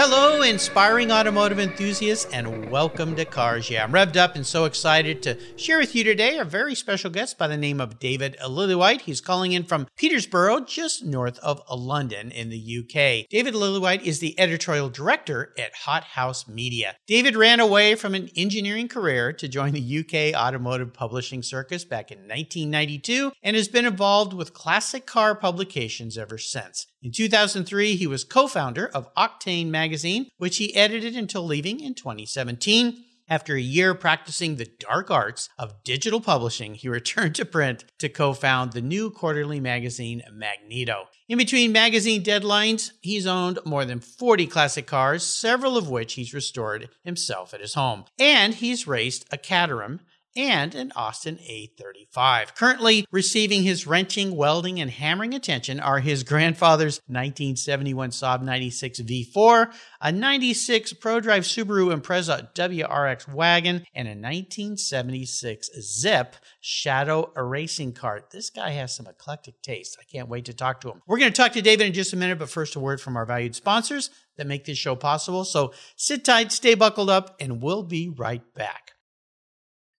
Hello, inspiring automotive enthusiasts, and welcome to Cars Yeah. I'm revved up and so excited to share with you today a very special guest by the name of David Lillywhite. He's calling in from Peterborough, just north of London in the UK. David Lillywhite is the editorial director at Hot House Media. David ran away from an engineering career to join the UK automotive publishing circus back in 1992 and has been involved with classic car publications ever since. In 2003, he was co founder of Octane magazine, which he edited until leaving in 2017. After a year practicing the dark arts of digital publishing, he returned to print to co found the new quarterly magazine Magneto. In between magazine deadlines, he's owned more than 40 classic cars, several of which he's restored himself at his home. And he's raced a Caterham and an Austin A35. Currently receiving his wrenching, welding, and hammering attention are his grandfather's 1971 Saab 96 V4, a 96 ProDrive Subaru Impreza WRX wagon, and a 1976 Zip Shadow racing kart. This guy has some eclectic taste. I can't wait to talk to him. We're going to talk to David in just a minute, but first a word from our valued sponsors that make this show possible. So sit tight, stay buckled up, and we'll be right back.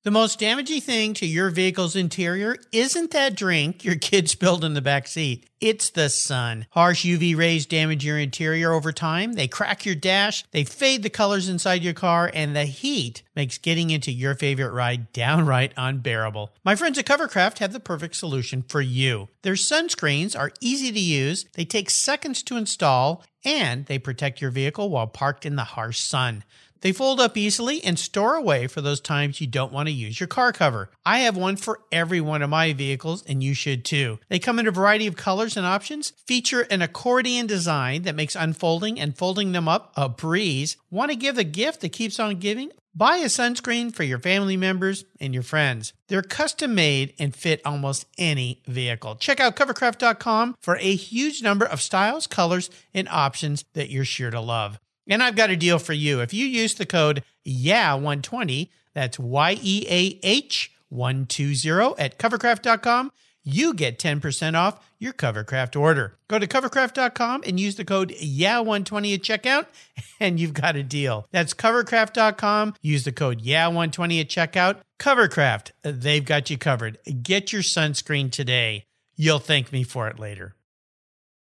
The most damaging thing to your vehicle's interior isn't that drink your kid spilled in the back seat. It's the sun. Harsh UV rays damage your interior over time. They crack your dash, they fade the colors inside your car, and the heat makes getting into your favorite ride downright unbearable. My friends at Covercraft have the perfect solution for you. Their sunscreens are easy to use, they take seconds to install, and they protect your vehicle while parked in the harsh sun. They fold up easily and store away for those times you don't want to use your car cover. I have one for every one of my vehicles, and you should too. They come in a variety of colors and options, feature an accordion design that makes unfolding and folding them up a breeze. Want to give a gift that keeps on giving? Buy a sunscreen for your family members and your friends. They're custom made and fit almost any vehicle. Check out covercraft.com for a huge number of styles, colors, and options that you're sure to love. And I've got a deal for you. If you use the code YEAH120, that's Y E A H 120 at covercraft.com, you get 10% off your Covercraft order. Go to covercraft.com and use the code YEAH120 at checkout, and you've got a deal. That's covercraft.com. Use the code YEAH120 at checkout. Covercraft, they've got you covered. Get your sunscreen today. You'll thank me for it later.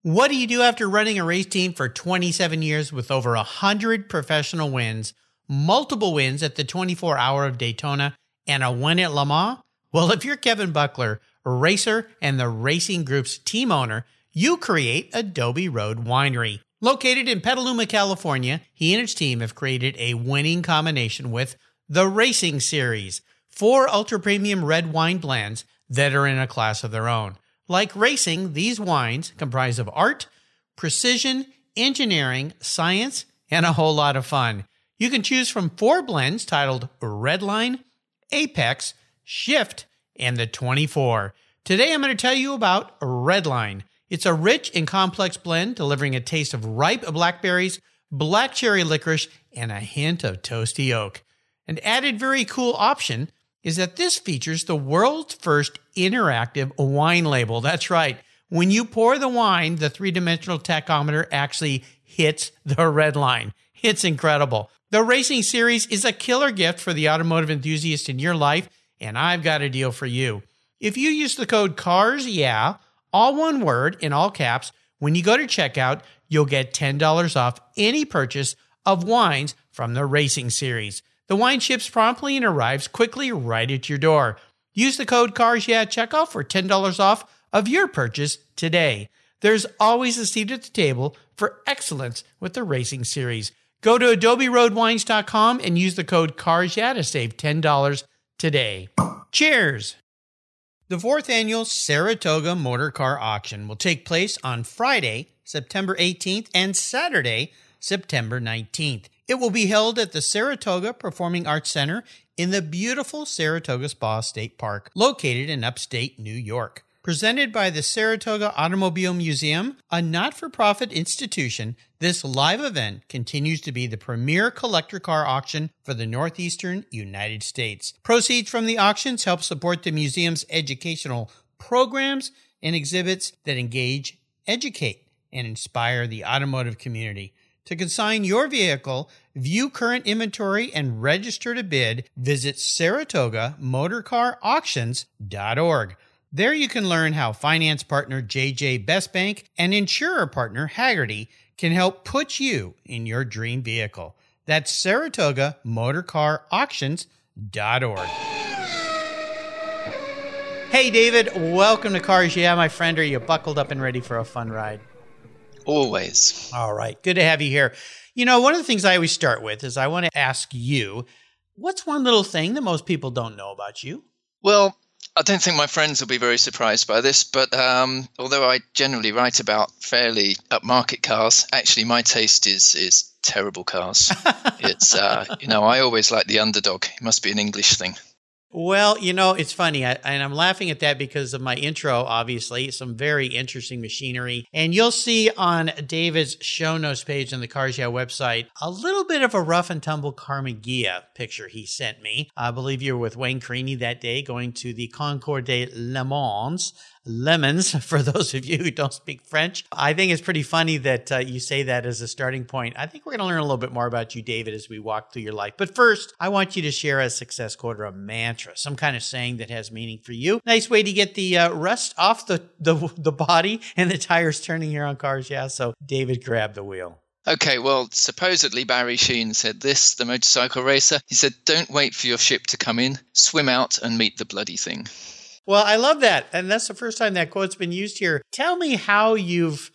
What do you do after running a race team for 27 years with over 100 professional wins, multiple wins at the 24 hour of Daytona, and a win at Le Mans? Well, if you're Kevin Buckler, racer and the racing group's team owner, you create Adobe Road Winery. Located in Petaluma, California, he and his team have created a winning combination with the Racing Series, four ultra premium red wine blends that are in a class of their own. Like racing, these wines comprise of art, precision, engineering, science, and a whole lot of fun. You can choose from four blends titled Redline, Apex, Shift, and the 24. Today I'm going to tell you about Redline. It's a rich and complex blend delivering a taste of ripe blackberries, black cherry licorice, and a hint of toasty oak. An added very cool option is that this features the world's first interactive wine label. That's right. When you pour the wine, the three dimensional tachometer actually hits the red line. It's incredible. The Racing Series is a killer gift for the automotive enthusiast in your life, and I've got a deal for you. If you use the code CARS, yeah, all one word in all caps, when you go to checkout, you'll get $10 off any purchase of wines from the Racing Series. The wine ships promptly and arrives quickly right at your door. Use the code CARS yeah at checkout for $10 off of your purchase today. There's always a seat at the table for excellence with the Racing Series. Go to adoberoadwines.com and use the code CARS yeah to save $10 today. Cheers! The fourth annual Saratoga Motor Car Auction will take place on Friday, September 18th and Saturday, September 19th. It will be held at the Saratoga Performing Arts Center in the beautiful Saratoga Spa State Park, located in upstate New York. Presented by the Saratoga Automobile Museum, a not for profit institution, this live event continues to be the premier collector car auction for the Northeastern United States. Proceeds from the auctions help support the museum's educational programs and exhibits that engage, educate, and inspire the automotive community. To consign your vehicle, view current inventory, and register to bid, visit SaratogaMotorCarAuctions.org. There you can learn how finance partner JJ Best Banc and insurer partner Hagerty can help put you in your dream vehicle. That's Saratoga Motorcar Auctions.org. Hey, David, welcome to Cars Yeah, my friend. Are you buckled up and ready for a fun ride? Always. All right. Good to have you here. You know, one of the things I always start with is I want to ask you what's one little thing that most people don't know about you? Well, I don't think my friends will be very surprised by this, but um, although I generally write about fairly upmarket cars, actually my taste is is terrible cars. it's uh, you know I always like the underdog. It must be an English thing. Well, you know, it's funny, I, and I'm laughing at that because of my intro, obviously, some very interesting machinery. And you'll see on David's show notes page on the Cars Yeah website a little bit of a rough and tumble Ghia picture he sent me. I believe you were with Wayne Carini that day going to the Concours de Le Mans lemons for those of you who don't speak French. I think it's pretty funny that uh, you say that as a starting point. I think we're going to learn a little bit more about you, David, as we walk through your life. But first, I want you to share a success quote or a mantra, some kind of saying that has meaning for you. Nice way to get the uh, rust off the, the, the body and the tires turning here on cars. Yeah. So, David, grab the wheel. Okay, well, supposedly Barry Sheene said this, the motorcycle racer. He said, Don't wait for your ship to come in, swim out and meet the bloody thing. Well, I love that. And that's the first time that quote's been used here. Tell me how you've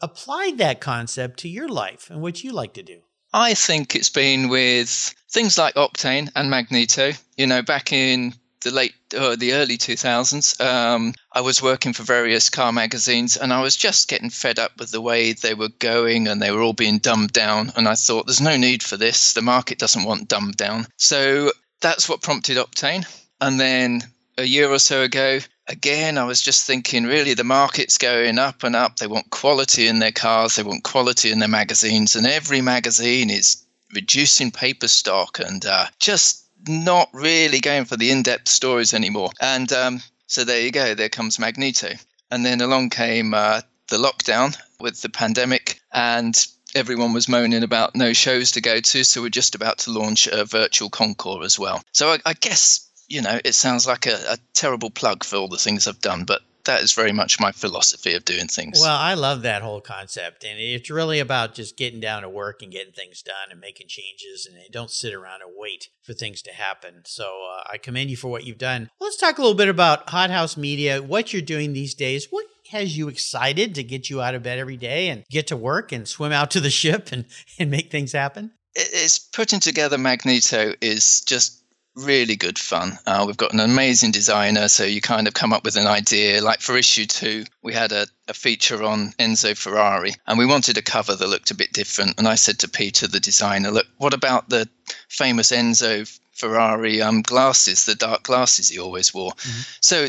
applied that concept to your life and what you like to do. I think it's been with things like Octane and Magneto. You know, back in the late or the early 2000s, um, I was working for various car magazines and I was just getting fed up with the way they were going and they were all being dumbed down. And I thought, there's no need for this. The market doesn't want dumbed down. So that's what prompted Octane. And then a year or so ago, again, I was just thinking really the market's going up and up. They want quality in their cars, they want quality in their magazines, and every magazine is reducing paper stock and uh, just not really going for the in depth stories anymore. And um, so there you go, there comes Magneto. And then along came uh, the lockdown with the pandemic, and everyone was moaning about no shows to go to. So we're just about to launch a virtual Concours as well. So I, I guess you know, it sounds like a, a terrible plug for all the things I've done, but that is very much my philosophy of doing things. Well, I love that whole concept. And it's really about just getting down to work and getting things done and making changes. And don't sit around and wait for things to happen. So uh, I commend you for what you've done. Let's talk a little bit about Hot House Media, what you're doing these days. What has you excited to get you out of bed every day and get to work and swim out to the ship and, and make things happen? It's putting together Magneto is just really good fun. Uh, we've got an amazing designer, so you kind of come up with an idea. Like for issue two, we had a, a feature on Enzo Ferrari, and we wanted a cover that looked a bit different. And I said to Peter, the designer, look, what about the famous Enzo Ferrari um, glasses, the dark glasses he always wore? Mm-hmm. So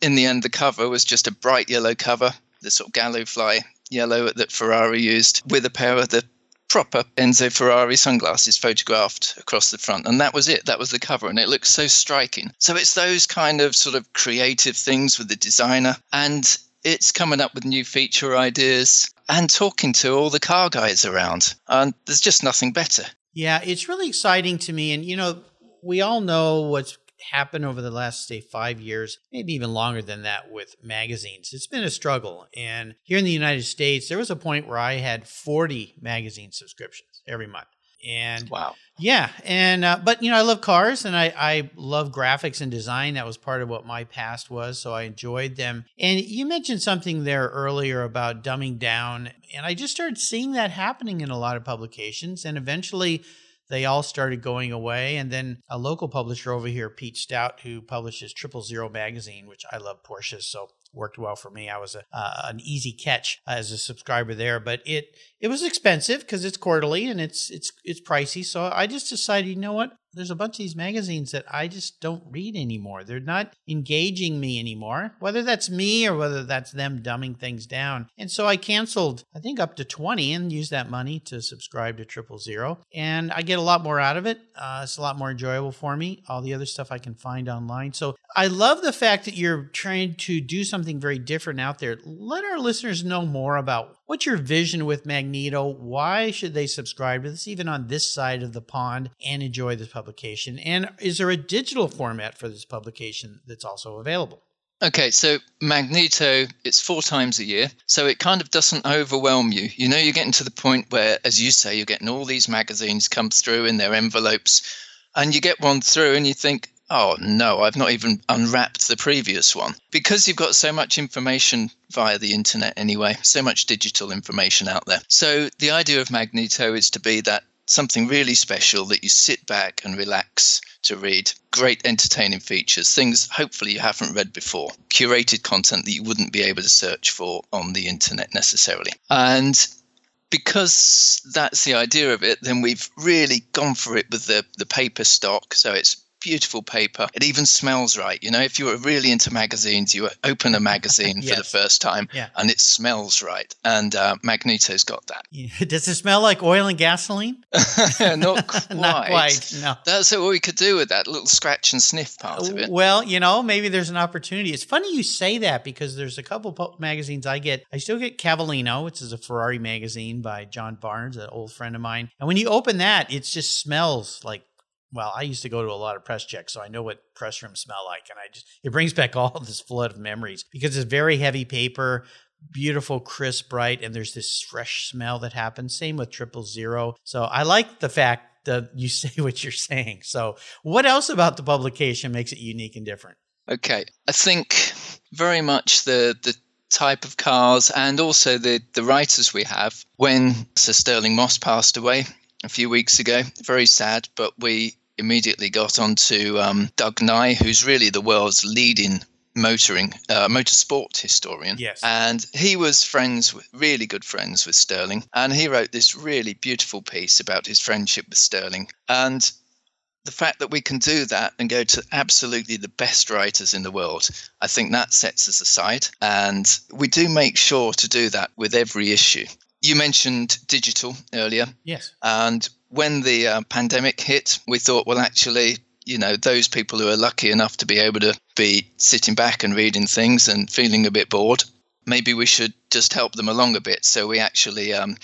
in the end, the cover was just a bright yellow cover, the sort of Giallo Fly yellow that Ferrari used, with a pair of the proper Enzo Ferrari sunglasses photographed across the front. And that was it. That was the cover. And it looks so striking. So it's those kind of sort of creative things with the designer. And it's coming up with new feature ideas and talking to all the car guys around. And there's just nothing better. Yeah, it's really exciting to me. And, you know, we all know what's happened over the last, say, five years, maybe even longer than that with magazines. It's been a struggle. And here in the United States, there was a point where I had 40 magazine subscriptions every month. And wow. Yeah. And, uh, but, you know, I love cars and I, I love graphics and design. That was part of what my past was. So I enjoyed them. And you mentioned something there earlier about dumbing down. And I just started seeing that happening in a lot of publications. And eventually, they all started going away. And then a local publisher over here, Pete Stout, who publishes Triple Zero magazine, which I love Porsches, so worked well for me. I was a, uh, an easy catch as a subscriber there, but it it was expensive because it's quarterly and it's it's it's pricey. So I just decided, you know what? there's a bunch of these magazines that I just don't read anymore. They're not engaging me anymore, whether that's me or whether that's them dumbing things down. And so I canceled, I think, up to 20 and used that money to subscribe to Triple Zero. And I get a lot more out of it. Uh, it's a lot more enjoyable for me. All the other stuff I can find online. So I love the fact that you're trying to do something very different out there. Let our listeners know more about what's your vision with Magneto. Why should they subscribe to this, even on this side of the pond, and enjoy this publication? And is there a digital format for this publication that's also available? Okay, so Magneto, it's four times a year, so it kind of doesn't overwhelm you. You know, you're getting to the point where, as you say, you're getting all these magazines come through in their envelopes, and you get one through and you think, Oh no, I've not even unwrapped the previous one. Because you've got so much information via the internet anyway, so much digital information out there. So the idea of Magneto is to be that something really special that you sit back and relax to read. Great entertaining features, things hopefully you haven't read before, curated content that you wouldn't be able to search for on the internet necessarily. And because that's the idea of it, then we've really gone for it with the, the paper stock. So it's beautiful paper. It even smells right. You know, if you were really into magazines, you open a magazine yes. for the first time yeah. and it smells right. And uh, Magneto's got that. Does it smell like oil and gasoline? Not quite. Not quite. No. That's what we could do with that little scratch and sniff part of it. Well, you know, maybe there's an opportunity. It's funny you say that because there's a couple magazines I get. I still get Cavallino, which is a Ferrari magazine by John Barnes, an old friend of mine. And when you open that, it just smells like well, I used to go to a lot of press checks, so I know what press rooms smell like. And I just, it brings back all this flood of memories because it's very heavy paper, beautiful, crisp, bright, and there's this fresh smell that happens. Same with triple zero. So I like the fact that you say what you're saying. So, what else about the publication makes it unique and different? Okay. I think very much the, the, type of cars and also the, the writers we have. When Sir Stirling Moss passed away a few weeks ago, very sad, but we immediately got onto um, Doug Nye, who's really the world's leading motoring uh, motorsport historian yes and he was friends with really good friends with Stirling and he wrote this really beautiful piece about his friendship with Stirling and the fact that we can do that and go to absolutely the best writers in the world, I think that sets us aside. And we do make sure to do that with every issue. You mentioned digital earlier. Yes. And when the uh, pandemic hit, we thought, well, actually, you know, those people who are lucky enough to be able to be sitting back and reading things and feeling a bit bored, maybe we should just help them along a bit. So we actually um,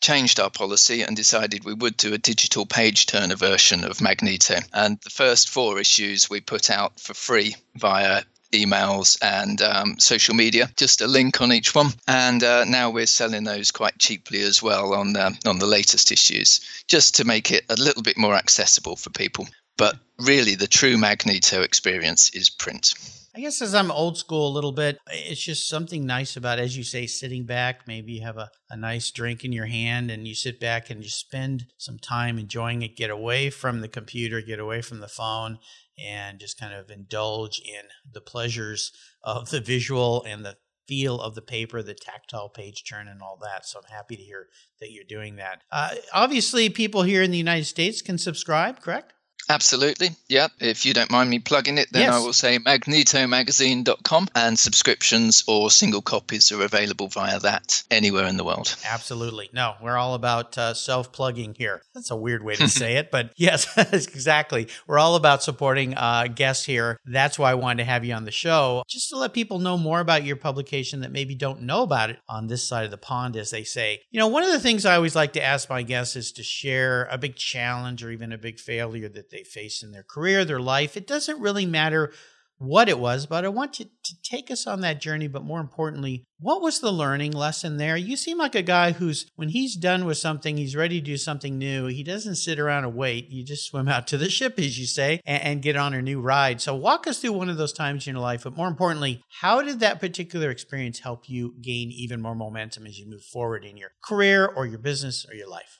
changed our policy and decided we would do a digital page turner version of Magneto. And the first four issues we put out for free via emails and um, social media. Just a link on each one, and uh, now we're selling those quite cheaply as well on uh, on the latest issues, just to make it a little bit more accessible for people. But really, the true Magneto experience is print. I guess as I'm old school a little bit, it's just something nice about, as you say, sitting back. Maybe you have a, a nice drink in your hand and you sit back and you spend some time enjoying it, get away from the computer, get away from the phone, and just kind of indulge in the pleasures of the visual and the feel of the paper, the tactile page turn, and all that. So I'm happy to hear that you're doing that. Uh, obviously, people here in the United States can subscribe, correct? Absolutely. Yeah. If you don't mind me plugging it, then yes. I will say magnetomagazine.com and subscriptions or single copies are available via that anywhere in the world. Absolutely. No, we're all about uh, self plugging here. That's a weird way to say it, but yes, exactly. We're all about supporting uh, guests here. That's why I wanted to have you on the show, just to let people know more about your publication that maybe don't know about it on this side of the pond, as they say. You know, one of the things I always like to ask my guests is to share a big challenge or even a big failure that they they face in their career, their life. It doesn't really matter what it was, but I want you to take us on that journey. But more importantly, what was the learning lesson there? You seem like a guy who's, when he's done with something, he's ready to do something new. He doesn't sit around and wait. You just swim out to the ship, as you say, and, and get on a new ride. So, walk us through one of those times in your life. But more importantly, how did that particular experience help you gain even more momentum as you move forward in your career or your business or your life?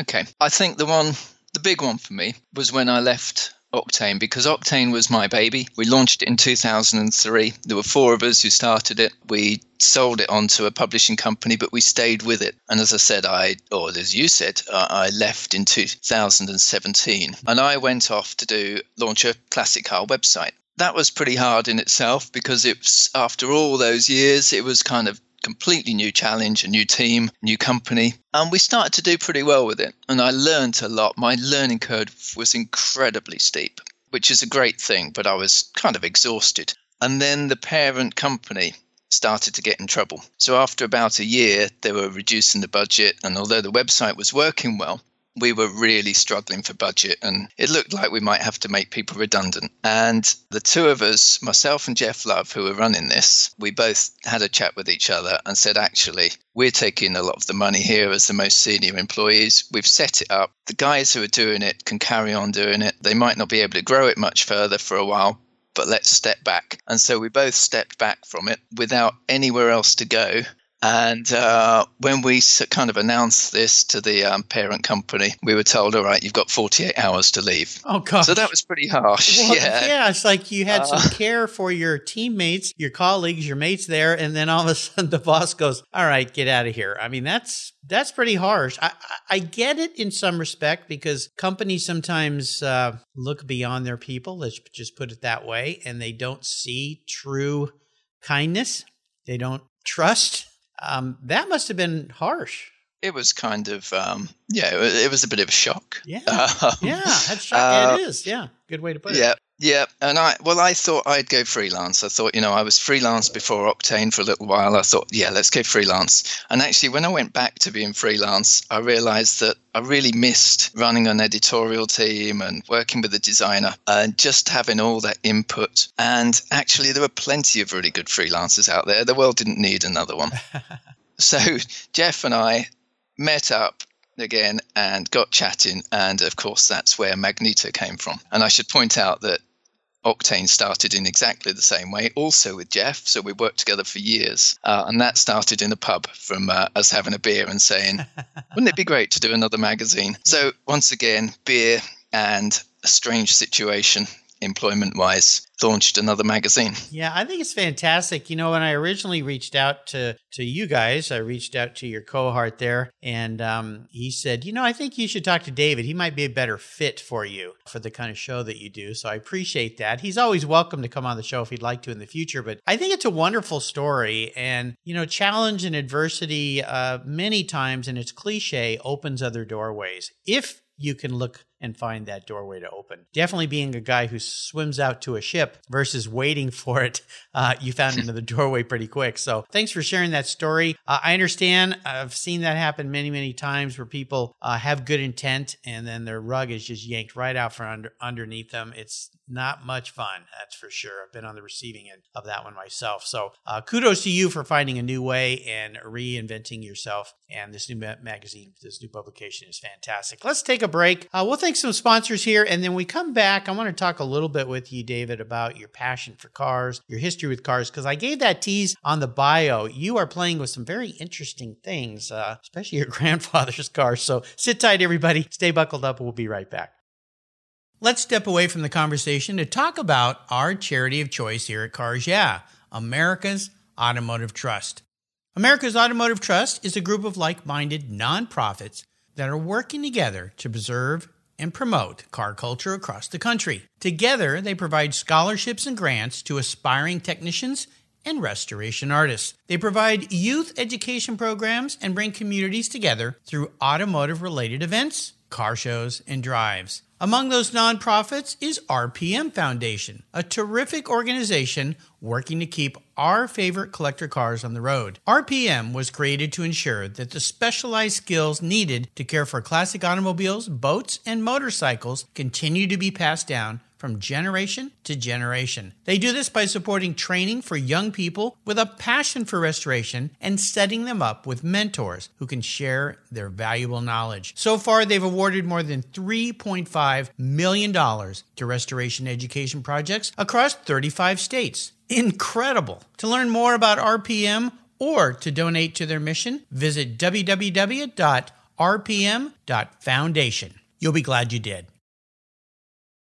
Okay. I think the one the big one for me was when I left Octane because Octane was my baby. We launched it in 2003. There were four of us who started it. We sold it on to a publishing company, but we stayed with it. And as I said, I, or as you said, uh, I left in 2017 and I went off to do launch a classic car website. That was pretty hard in itself because it's after all those years, it was kind of completely new challenge, a new team, new company. And we started to do pretty well with it. And I learned a lot. My learning curve was incredibly steep, which is a great thing, but I was kind of exhausted. And then the parent company started to get in trouble. So after about a year, they were reducing the budget. And although the website was working well, we were really struggling for budget and it looked like we might have to make people redundant. And the two of us, myself and Jeff Love, who were running this, we both had a chat with each other and said, actually, we're taking a lot of the money here as the most senior employees. We've set it up. The guys who are doing it can carry on doing it. They might not be able to grow it much further for a while, but let's step back. And so we both stepped back from it without anywhere else to go. And uh, when we kind of announced this to the um, parent company, we were told, all right, you've got 48 hours to leave. Oh, God. So that was pretty harsh. Well, yeah. yeah, it's like you had Uh, some care for your teammates, your colleagues, your mates there, and then all of a sudden the boss goes, "All right, get out of here." I mean, that's that's pretty harsh. I I, I get it in some respect because companies sometimes uh, look beyond their people. Let's just put it that way, and they don't see true kindness. They don't trust. Um, that must have been harsh. It was kind of, um, yeah, it was, it was a bit of a shock. Yeah. Um, Yeah, that's shocking. Uh, it is. Yeah, good way to put it. Yeah, yeah. And I, well, I thought I'd go freelance. I thought, you know, I was freelance before Octane for a little while. I thought, yeah, let's go freelance. And actually, when I went back to being freelance, I realized that I really missed running an editorial team and working with a designer and just having all that input. And actually, there were plenty of really good freelancers out there. The world didn't need another one. so Jeff and I met up again and got chatting. And of course, that's where Magneto came from. And I should point out that Octane started in exactly the same way, also with Jeff. So we worked together for years. Uh, and that started in a pub from uh, us having a beer and saying, wouldn't it be great to do another magazine? So once again, beer and a strange situation employment wise launched another magazine Yeah, I think it's fantastic. You know, when I originally reached out to to you guys, I reached out to your cohort there, and um, he said, you know, I think you should talk to David. He might be a better fit for you for the kind of show that you do. So I appreciate that. He's always welcome to come on the show if he'd like to in the future. But I think it's a wonderful story, and you know, challenge and adversity uh, many times, and it's cliche, opens other doorways if you can look and find that doorway to open. Definitely being a guy who swims out to a ship versus waiting for it, uh, you found another doorway pretty quick. So thanks for sharing that story. Uh, I understand. I've seen that happen many, many times where people uh, have good intent and then their rug is just yanked right out from under, underneath them. It's not much fun, that's for sure. I've been on the receiving end of that one myself. So uh, kudos to you for finding a new way and reinventing yourself. And this new ma- magazine, this new publication is fantastic. Let's take a break. Uh, we'll thank some sponsors here, and then we come back. I want to talk a little bit with you, David, about your passion for cars, your history with cars, because I gave that tease on the bio. You are playing with some very interesting things, uh, especially your grandfather's car. So sit tight, everybody. Stay buckled up. We'll be right back. Let's step away from the conversation to talk about our charity of choice here at Cars Yeah, America's Automotive Trust. America's Automotive Trust is a group of like minded nonprofits that are working together to preserve and promote car culture across the country. Together, they provide scholarships and grants to aspiring technicians and restoration artists. They provide youth education programs and bring communities together through automotive related events, car shows, and drives. Among those nonprofits is RPM Foundation, a terrific organization working to keep our favorite collector cars on the road. RPM was created to ensure that the specialized skills needed to care for classic automobiles, boats, and motorcycles continue to be passed down from generation to generation. They do this by supporting training for young people with a passion for restoration and setting them up with mentors who can share their valuable knowledge. So far, they've awarded more than $3.5 million to restoration education projects across 35 states. Incredible! To learn more about RPM or to donate to their mission, visit www.rpm.foundation. You'll be glad you did.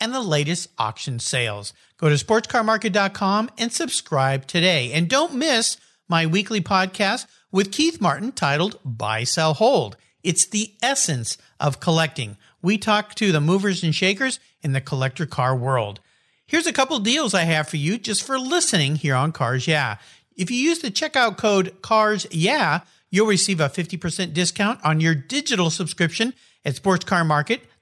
and the latest auction sales. Go to sportscarmarket.com and subscribe today. And don't miss my weekly podcast with Keith Martin titled Buy, Sell, Hold. It's the essence of collecting. We talk to the movers and shakers in the collector car world. Here's a couple deals I have for you just for listening here on Cars Yeah. If you use the checkout code CARS Yeah, you'll receive a 50% discount on your digital subscription at Sports Car Market.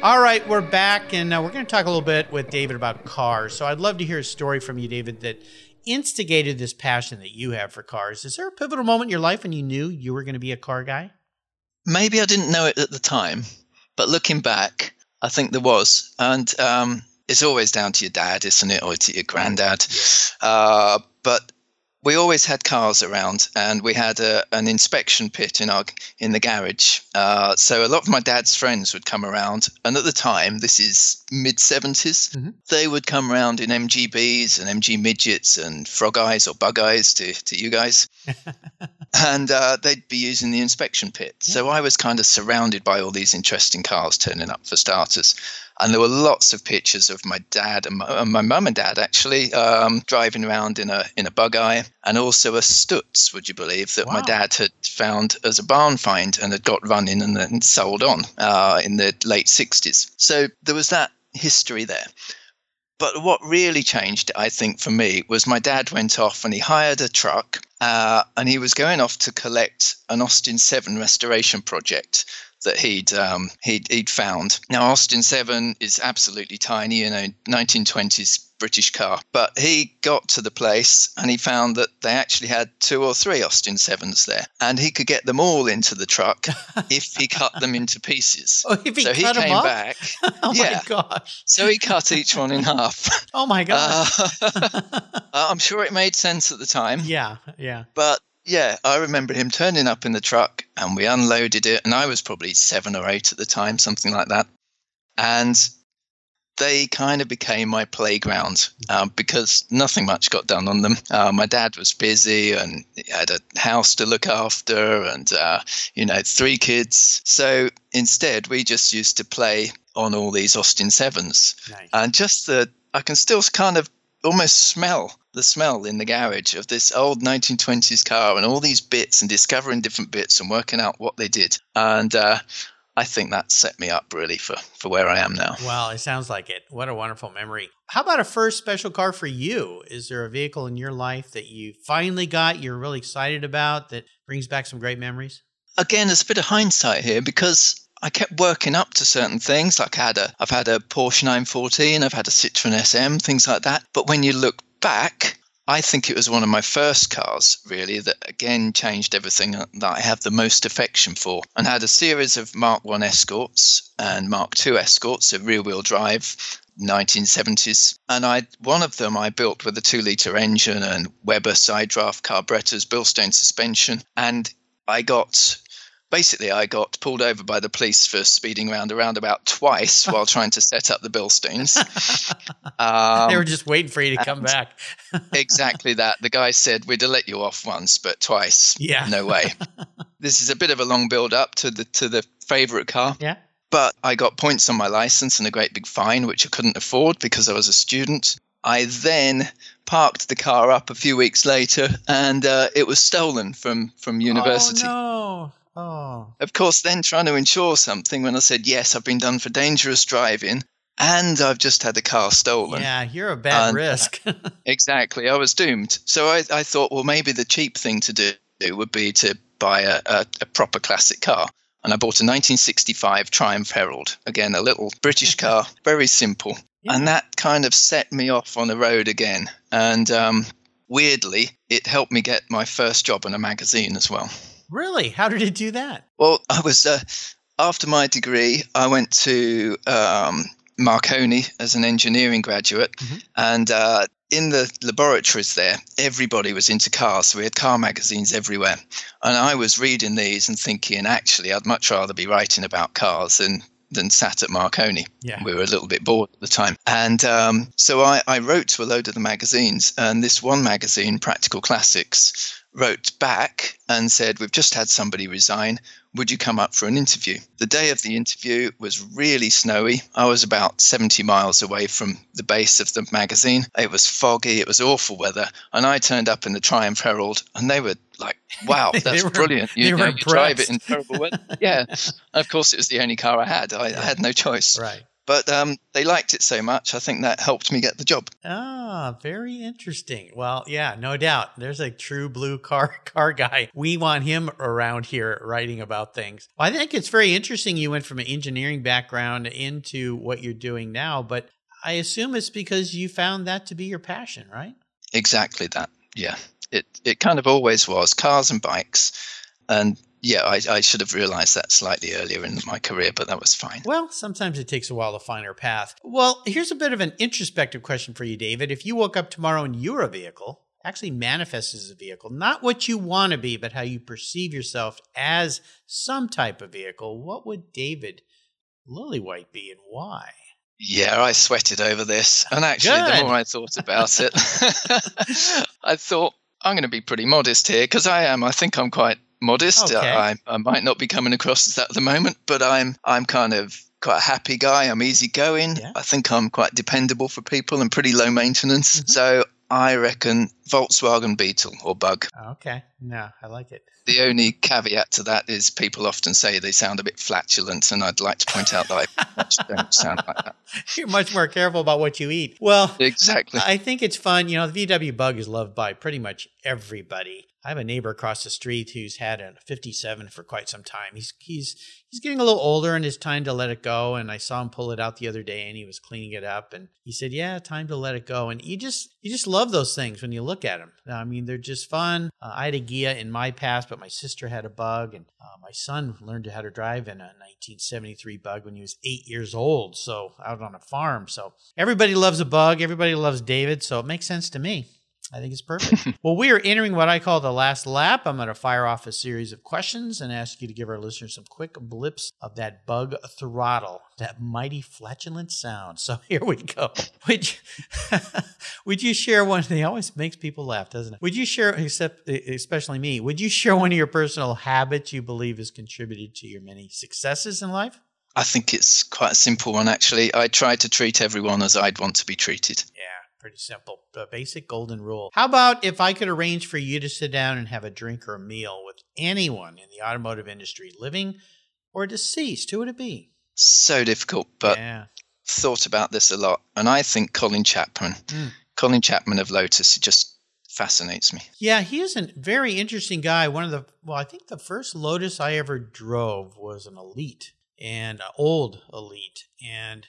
All right, we're back, and uh, we're going to talk a little bit with David about cars. So I'd love to hear a story from you, David, that instigated this passion that you have for cars. Is there a pivotal moment in your life when you knew you were going to be a car guy? Maybe I didn't know it at the time, but looking back, I think there was. And um, it's always down to your dad, isn't it, or to your granddad? Yeah. Uh, but we always had cars around, and we had a, an inspection pit in our in the garage. Uh, so a lot of my dad's friends would come around, and at the time, this is mid 70s, mm-hmm. they would come around in MGBs and MG midgets and frog eyes or bug eyes to to you guys, and uh, they'd be using the inspection pit. Yeah. So I was kind of surrounded by all these interesting cars turning up for starters and there were lots of pictures of my dad and my, mum and dad actually um, driving around in a in a bug eye, and also a Stutz. Would you believe that wow. my dad had found as a barn find and had got running and then sold on uh, in the late '60s? So there was that history there. But what really changed, I think, for me was my dad went off and he hired a truck uh, and he was going off to collect an Austin 7 restoration project that he'd um, he'd he'd found. Now Austin Seven is absolutely tiny, you know, 1920s British car. But he got to the place and he found that they actually had two or three Austin Sevens there, and he could get them all into the truck if he cut them into pieces. Oh, if he so he came up? back. oh yeah. my gosh! So he cut each one in half. oh my gosh! Uh, I'm sure it made sense at the time. Yeah, yeah. But yeah, I remember him turning up in the truck and we unloaded it. And I was probably seven or eight at the time, something like that. And they kind of became my playground uh, because nothing much got done on them. Uh, my dad was busy and had a house to look after and, uh, you know, three kids. So instead, we just used to play on all these Austin Sevens. Nice. And just the, I can still kind of almost smell the smell in the garage of this old 1920s car and all these bits and discovering different bits and working out what they did. And uh, I think that set me up really for, for where I am now. Well, it sounds like it. What a wonderful memory. How about a first special car for you? Is there a vehicle in your life that you finally got, you're really excited about, that brings back some great memories? Again, there's a bit of hindsight here because I kept working up to certain things. Like I had a, I've had a Porsche 914, I've had a Citroen SM, things like that. But when you look back, I think it was one of my first cars, really, that again changed everything that I have the most affection for. And had a series of Mark 1 Escorts and Mark 2 Escorts, a rear wheel drive, 1970s. And I one of them I built with a two liter engine and Weber side draft carburetors, Bilstein suspension. And I got basically I got pulled over by the police for speeding around a roundabout twice while trying to set up the Bilsteins. Um, they were just waiting for you to come back. exactly that. The guy said we'd have let you off once, but twice. Yeah. No way. this is a bit of a long build up to the to the favorite car. Yeah. But I got points on my license and a great big fine, which I couldn't afford because I was a student. I then parked the car up a few weeks later, and uh, it was stolen from from university. Oh no! Oh. Of course, then trying to insure something when I said, yes, I've been done for dangerous driving, and I've just had a car stolen. Yeah, you're a bad And- risk. Exactly. I was doomed. So I, I thought, well, maybe the cheap thing to do would be to buy a, a, a proper classic car. And I bought a 1965 Triumph Herald. Again, a little British car, very simple. Yeah. And that kind of set me off on the road again. And um, weirdly, it helped me get my first job in a magazine as well. Really? How did it do that? Well, I was uh, after my degree, I went to um, Marconi as an engineering graduate, Mhm. and uh, in the laboratories there, everybody was into cars. So we had car magazines everywhere, and I was reading these and thinking, actually, I'd much rather be writing about cars than than sat at Marconi. Yeah. We were a little bit bored at the time. And um, so I, I wrote to a load of the magazines, and this one magazine, Practical Classics, wrote back and said, We've just had somebody resign. Would you come up for an interview? The day of the interview was really snowy. I was about 70 miles away from the base of the magazine. It was foggy, it was awful weather. And I turned up in the Triumph Herald, and they were like, Wow, that's were- brilliant. You, know, you drive it in terrible weather. yeah. Of course, it was the only car I had. I, I had no choice. Right. But um, they liked it so much, I think that helped me get the job. Ah, very interesting. Well, yeah, no doubt. There's a true blue car car guy. We want him around here writing about things. Well, I think it's very interesting you went from an engineering background into what you're doing now, but I assume it's because you found that to be your passion, right? Exactly that. Yeah. It it kind of always was cars and bikes. And yeah, I, I should have realized that slightly earlier in my career, but that was fine. Well, sometimes it takes a while to find our path. Well, here's a bit of an introspective question for you, David. If you woke up tomorrow and you're a vehicle, actually manifests as a vehicle, not what you want to be, but how you perceive yourself as some type of vehicle, what would David Lillywhite be and why? Yeah, I sweated over this. And actually, Good. the more I thought about it, I thought I'm going to be pretty modest here because I am. I think I'm quite modest. Okay. I, I might not be coming across as that at the moment, but I'm I'm kind of quite a happy guy. I'm easygoing. Yeah. I think I'm quite dependable for people and pretty low maintenance. Mhm. So I reckon Volkswagen Beetle or Bug. Oh, okay. No, I like it. The only caveat to that is people often say they sound a bit flatulent, and I'd like to point out that I don't sound like that. You're much more careful about what you eat. Well, Exactly. I think it's fun. You know, the VW Bug is loved by pretty much everybody. I have a neighbor across the street who's had a 57 for quite some time. He's he's he's getting a little older and it's time to let it go. And I saw him pull it out the other day and he was cleaning it up and he said, "Yeah, time to let it go." And you just you just love those things when you look at them. I mean, they're just fun. Uh, I had a Ghia in my past, but my sister had a Bug, and uh, my son learned how to drive in a 1973 Bug when he was eight years old. So out on a farm. So everybody loves a Bug. Everybody loves David. So it makes sense to me. I think it's perfect. well, we are entering what I call the last lap. I'm going to fire off a series of questions and ask you to give our listeners some quick blips of that bug throttle, that mighty flatulent sound. So here we go. Would you, would you share one? They always makes people laugh, doesn't it? Would you share, except especially me, would you share one of your personal habits you believe has contributed to your many successes in life? I think it's quite a simple one, actually. I try to treat everyone as I'd want to be treated. Yeah, pretty simple. The basic golden rule. How about if I could arrange for you to sit down and have a drink or a meal with anyone in the automotive industry, living or deceased? Who would it be? So difficult, but yeah. thought about this a lot. And I think Colin Chapman, Mm. Colin Chapman of Lotus, just fascinates me. Yeah, he is a very interesting guy. One of the, well, I think the first Lotus I ever drove was an Elite and an old Elite. And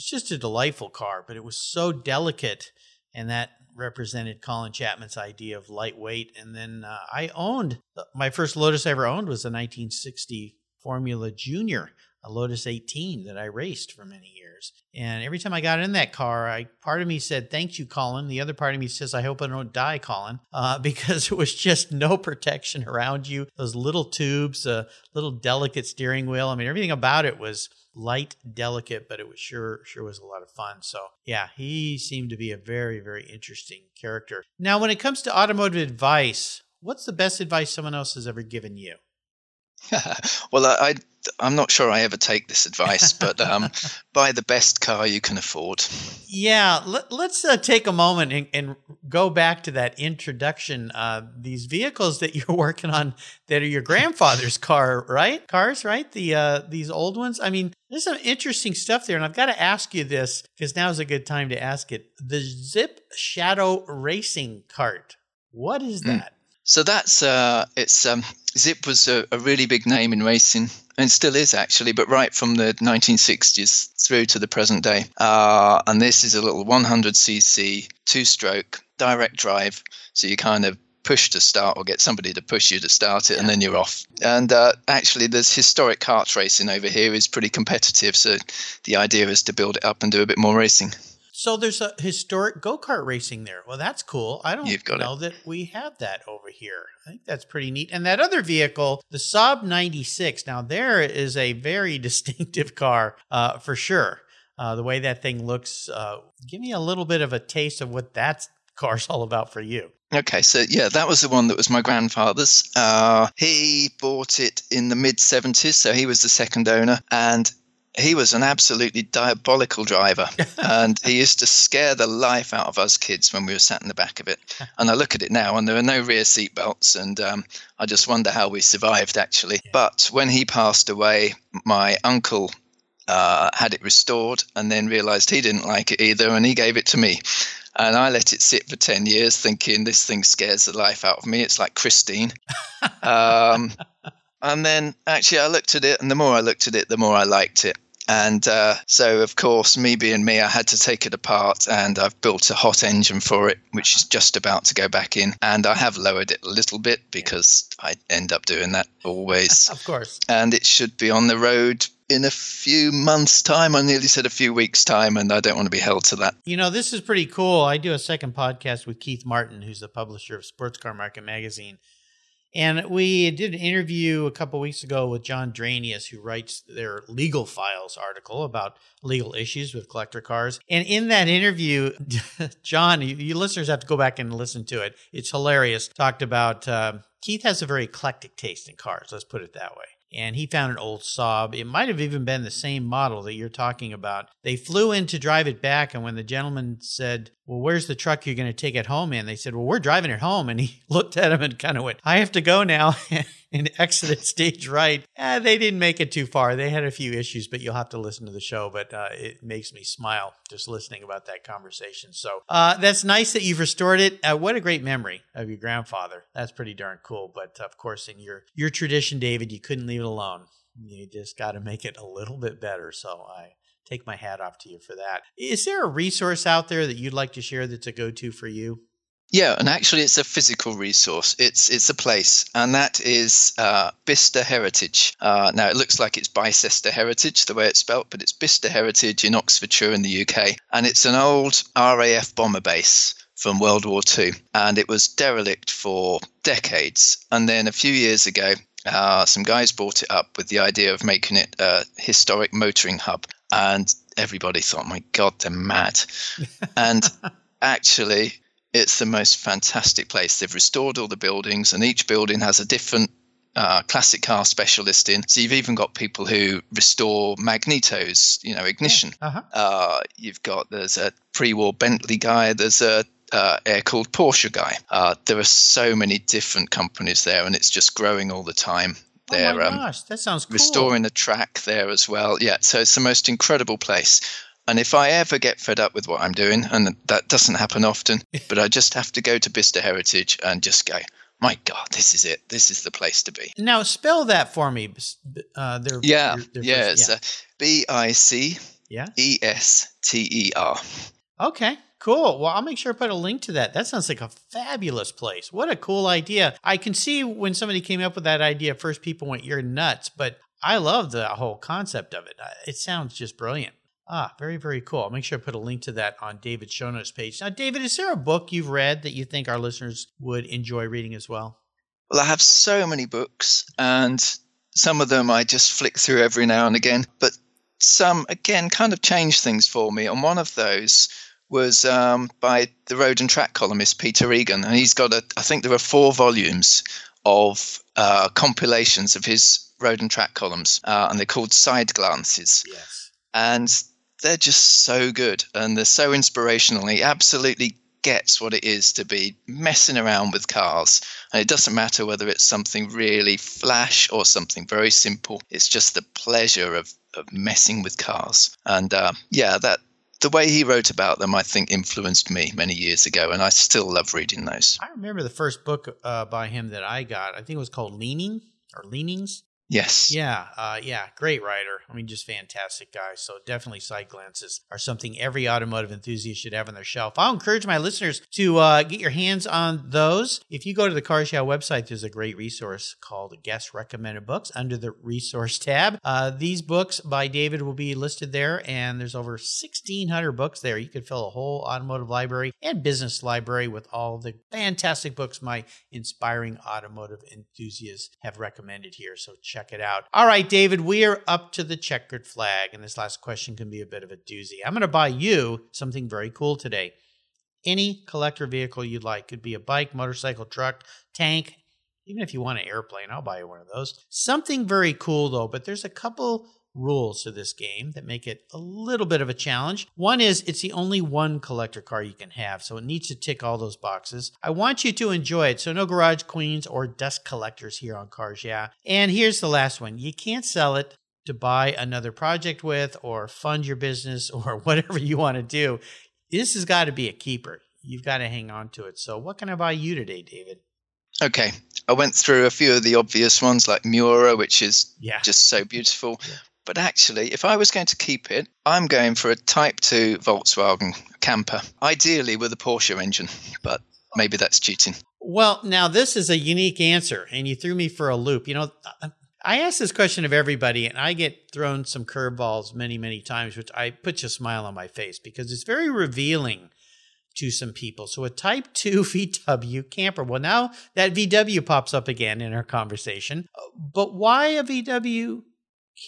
was just a delightful car, but it was so delicate. And that represented Colin Chapman's idea of lightweight. And then uh, I owned, my first Lotus I ever owned was a 1960 Formula Junior, a Lotus 18 that I raced for many years. And every time I got in that car, I part of me said, "Thank you, Colin." The other part of me says, "I hope I don't die, Colin," uh, because it was just no protection around you. Those little tubes, a little delicate steering wheel. I mean, everything about it was light, delicate, but it was sure sure was a lot of fun. So yeah, he seemed to be a very very interesting character. Now, when it comes to automotive advice, what's the best advice someone else has ever given you? well, I, I am not sure I ever take this advice, but um, buy the best car you can afford. Yeah, let, us uh, take a moment and, and, go back to that introduction. Uh, these vehicles that you're working on that are your grandfather's car, right? Cars, right? The uh, these old ones. I mean, there's some interesting stuff there, and I've got to ask you this because now's a good time to ask it. The Zip Shadow Racing Kart. What is hmm. that? Mm. So that's uh, it's um, Zip was a, a, really big name in racing and still is actually, but right from the 1960s through to the present day. Uh, and this is a little 100cc two-stroke direct drive, so you kind of push to start or get somebody to push you to start it yeah. and then you're off and uh, actually there's historic kart racing over here is pretty competitive so the idea is to build it up and do a bit more racing so there's a historic go kart racing there. Well, that's cool. I don't know it. that we have that over here. I think that's pretty neat. And that other vehicle, the Saab 96. Now there is a very distinctive car uh, for sure. Uh, the way that thing looks. Uh, give me a little bit of a taste of what that car's all about for you. Okay, so yeah, that was the one that was my grandfather's. Uh, he bought it in the mid 70s, so he was the second owner. And he was an absolutely diabolical driver and he used to scare the life out of us kids when we were sat in the back of it and i look at it now and there are no rear seat belts and um, i just wonder how we survived actually but when he passed away my uncle uh, had it restored and then realized he didn't like it either and he gave it to me and I let it sit for 10 years thinking this thing scares the life out of me. It's like Christine. um, and then actually, I looked at it, and the more I looked at it, the more I liked it. And uh, so, of course, me being me, I had to take it apart and I've built a hot engine for it, which is just about to go back in. And I have lowered it a little bit because I end up doing that always. of course. And it should be on the road in a few months' time. I nearly said a few weeks' time, and I don't want to be held to that. You know, this is pretty cool. I do a second podcast with Keith Martin, who's the publisher of Sports Car Market Magazine. And we did an interview a couple weeks ago with John Draneas, who writes their legal files article about legal issues with collector cars. And in that interview, John, you, you listeners have to go back and listen to it. It's hilarious. Talked about uh, Keith has a very eclectic taste in cars. Let's put it that way and he found an old Saab. It might have even been the same model that you're talking about. They flew in to drive it back, and when the gentleman said, Well, where's the truck you're going to take it home in? They said, Well, we're driving it home. And he looked at him and kind of went, I have to go now. and exited stage right. Eh, they didn't make it too far. They had a few issues, but you'll have to listen to the show. But uh, it makes me smile just listening about that conversation. So uh, that's nice that you've restored it. Uh, what a great memory of your grandfather. That's pretty darn cool. But of course, in your your tradition, David, you couldn't leave it alone. You just got to make it a little bit better. So I take my hat off to you for that. Is there a resource out there that you'd like to share that's a go to for you? Yeah, and actually, it's a physical resource. It's it's a place, and that is uh, Bicester Heritage. Uh, now, it looks like it's Bicester Heritage, the way it's spelt, but it's Bicester Heritage in Oxfordshire in the UK, and it's an old RAF bomber base from World War II, and it was derelict for decades. And then a few years ago, uh, some guys brought it up with the idea of making it a historic motoring hub, and everybody thought, "My God, they're mad!" and actually it's the most fantastic place. They've restored all the buildings, and each building has a different uh, classic car specialist in. So you've even got people who restore magnetos, you know, ignition. Yeah. Uh-huh. Uh, you've got there's a pre-war Bentley guy. There's a uh, air-cooled Porsche guy. Uh, there are so many different companies there, and it's just growing all the time. They're, oh my um, gosh, that sounds cool. Restoring the track there as well. Yeah, so it's the most incredible place. And if I ever get fed up with what I'm doing, and that doesn't happen often, but I just have to go to Bicester Heritage and just go, my God, this is it. This is the place to be. Now, spell that for me. Uh, yeah, their yeah, it's yeah. Uh, B I C E S T E R. Okay, cool. Well, I'll make sure I put a link to that. That sounds like a fabulous place. What a cool idea. I can see when somebody came up with that idea, first people went, You're nuts. But I love the whole concept of it. It sounds just brilliant. Ah, very, very cool. I'll make sure I put a link to that on David's show notes page. Now, David, is there a book you've read that you think our listeners would enjoy reading as well? Well, I have so many books, and some of them I just flick through every now and again, but some, again, kind of change things for me. And one of those was um, by the road and track columnist Peter Egan. And he's got a, I think there are four volumes of uh, compilations of his road and track columns, uh, and they're called side glances. Yes. And they're just so good and they're so inspirational. He absolutely gets what it is to be messing around with cars. And it doesn't matter whether it's something really flash or something very simple. It's just the pleasure of, of messing with cars. And uh, yeah, that the way he wrote about them, I think, influenced me many years ago, and I still love reading those. I remember the first book uh, by him that I got. I think it was called Leaning or Leanings. Yes. Yeah, uh, yeah, great writer. I mean, just fantastic guy. So definitely side glances are something every automotive enthusiast should have on their shelf. I'll encourage my listeners to uh, get your hands on those. If you go to the Cars Yeah website, there's a great resource called Guest Recommended Books under the Resource tab. Uh, these books by David will be listed there, and there's over 1,600 books there. You could fill a whole automotive library and business library with all the fantastic books my inspiring automotive enthusiasts have recommended here. So check check it out. All right, David, we are up to the checkered flag, and this last question can be a bit of a doozy. I'm going to buy you something very cool today. Any collector vehicle you'd like could be a bike, motorcycle, truck, tank. Even if you want an airplane, I'll buy you one of those. Something very cool though, but there's a couple rules to this game that make it a little bit of a challenge. One is it's the only one collector car you can have, so it needs to tick all those boxes. I want you to enjoy it, so no garage queens or dust collectors here on Cars Yeah. And here's the last one you can't sell it to buy another project with or fund your business or whatever you want to do. This has got to be a keeper. You've got to hang on to it. So, what can I buy you today, David? Okay, I went through a few of the obvious ones like Miura, which is yeah. just so beautiful. Yeah. But actually, if I was going to keep it, I'm going for a Type 2 Volkswagen camper, ideally with a Porsche engine, but maybe that's cheating. Well, now this is a unique answer, and you threw me for a loop. You know, I ask this question of everybody, and I get thrown some curveballs many, many times, which I put a smile on my face because it's very revealing to some people. So a Type 2 VW camper. Well, now that VW pops up again in our conversation, but why a VW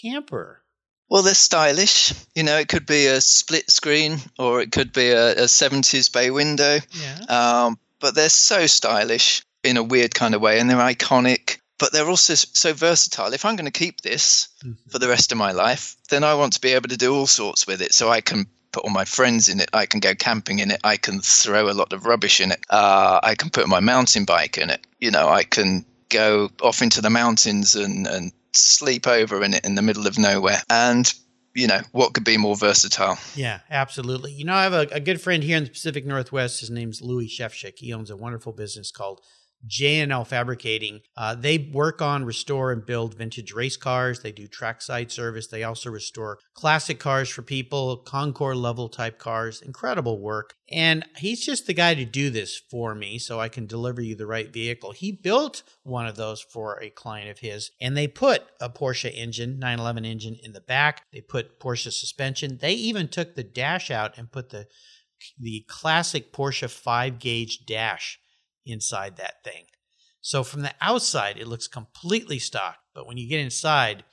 camper? Well, they're stylish. You know, it could be a split screen or it could be a, a 70s bay window. Yeah. Um, but they're so stylish in a weird kind of way and they're iconic, but they're also so versatile. If I'm going to keep this mm-hmm. for the rest of my life, then I want to be able to do all sorts with it. So I can put all my friends in it. I can go camping in it. I can throw a lot of rubbish in it. Uh, I can put my mountain bike in it. You know, I can go off into the mountains and, and sleep over in it in the middle of nowhere. And you know what could be more versatile? Yeah absolutely. You know i have a, a good friend here in the pacific northwest. His name's louis shefchik he owns a wonderful business called JNL Fabricating. Uh, they work on, restore, and build vintage race cars. They do trackside service. They also restore classic cars for people, Concours level type cars. Incredible work. And he's just the guy to do this for me so I can deliver you the right vehicle. He built one of those for a client of his, and they put a Porsche engine, 911 engine, in the back. They put Porsche suspension. They even took the dash out and put the the classic Porsche 5 gauge dash inside that thing. So from the outside, it looks completely stock, but when you get inside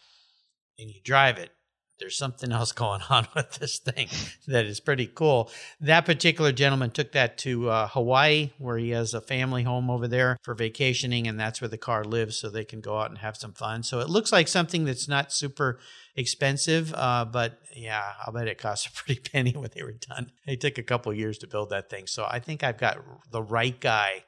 and you drive it, there's something else going on with this thing that is pretty cool. That particular gentleman took that to uh, Hawaii, where he has a family home over there for vacationing, and that's where the car lives, so they can go out and have some fun. So it looks like something that's not super expensive, uh, but yeah, I'll bet it cost a pretty penny when they were done. It took a couple years to build that thing, so I think I've got the right guy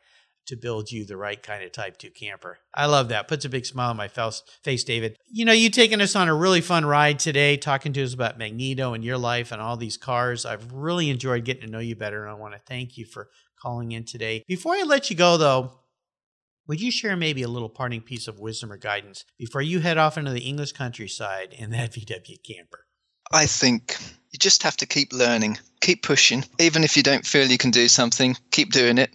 to build you the right kind of Type 2 camper. I love that. Puts a big smile on my face, David. You know, you taking us on a really fun ride today, talking to us about Magneto and your life and all these cars. I've really enjoyed getting to know you better, and I want to thank you for calling in today. Before I let you go, though, would you share maybe a little parting piece of wisdom or guidance before you head off into the English countryside in that VW camper? I think you just have to keep learning, keep pushing. Even if you don't feel you can do something, keep doing it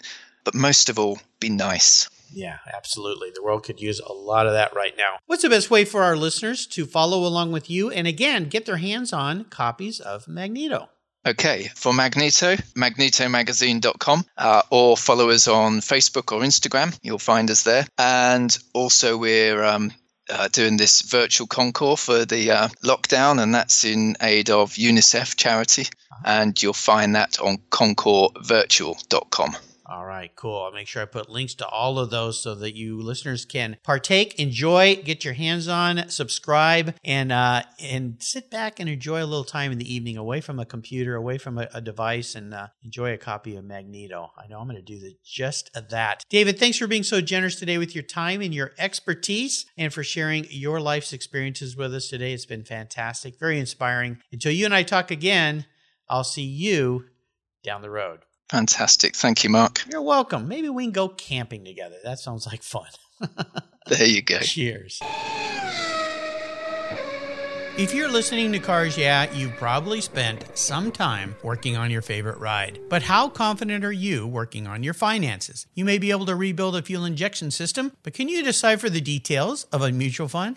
but most of all, be nice. Yeah, absolutely. The world could use a lot of that right now. What's the best way for our listeners to follow along with you and again get their hands on copies of Magneto? Okay, for Magneto, magnetomagazine.com, uh, or follow us on Facebook or Instagram. You'll find us there. And also, we're um, uh, doing this virtual concours for the uh, lockdown, and that's in aid of UNICEF charity. Uh-huh. And you'll find that on concoursvirtual.com. All right, cool. I'll make sure I put links to all of those so that you listeners can partake, enjoy, get your hands on, subscribe, and uh, and sit back and enjoy a little time in the evening away from a computer, away from a, a device, and uh, enjoy a copy of Magneto. I know I'm going to do the, just that. David, thanks for being so generous today with your time and your expertise, and for sharing your life's experiences with us today. It's been fantastic, very inspiring. Until you and I talk again, I'll see you down the road. Fantastic. Thank you, Mark. You're welcome. Maybe we can go camping together. That sounds like fun. there you go. Cheers. If you're listening to Cars Yeah, you've probably spent some time working on your favorite ride. But how confident are you working on your finances? You may be able to rebuild a fuel injection system, but can you decipher the details of a mutual fund?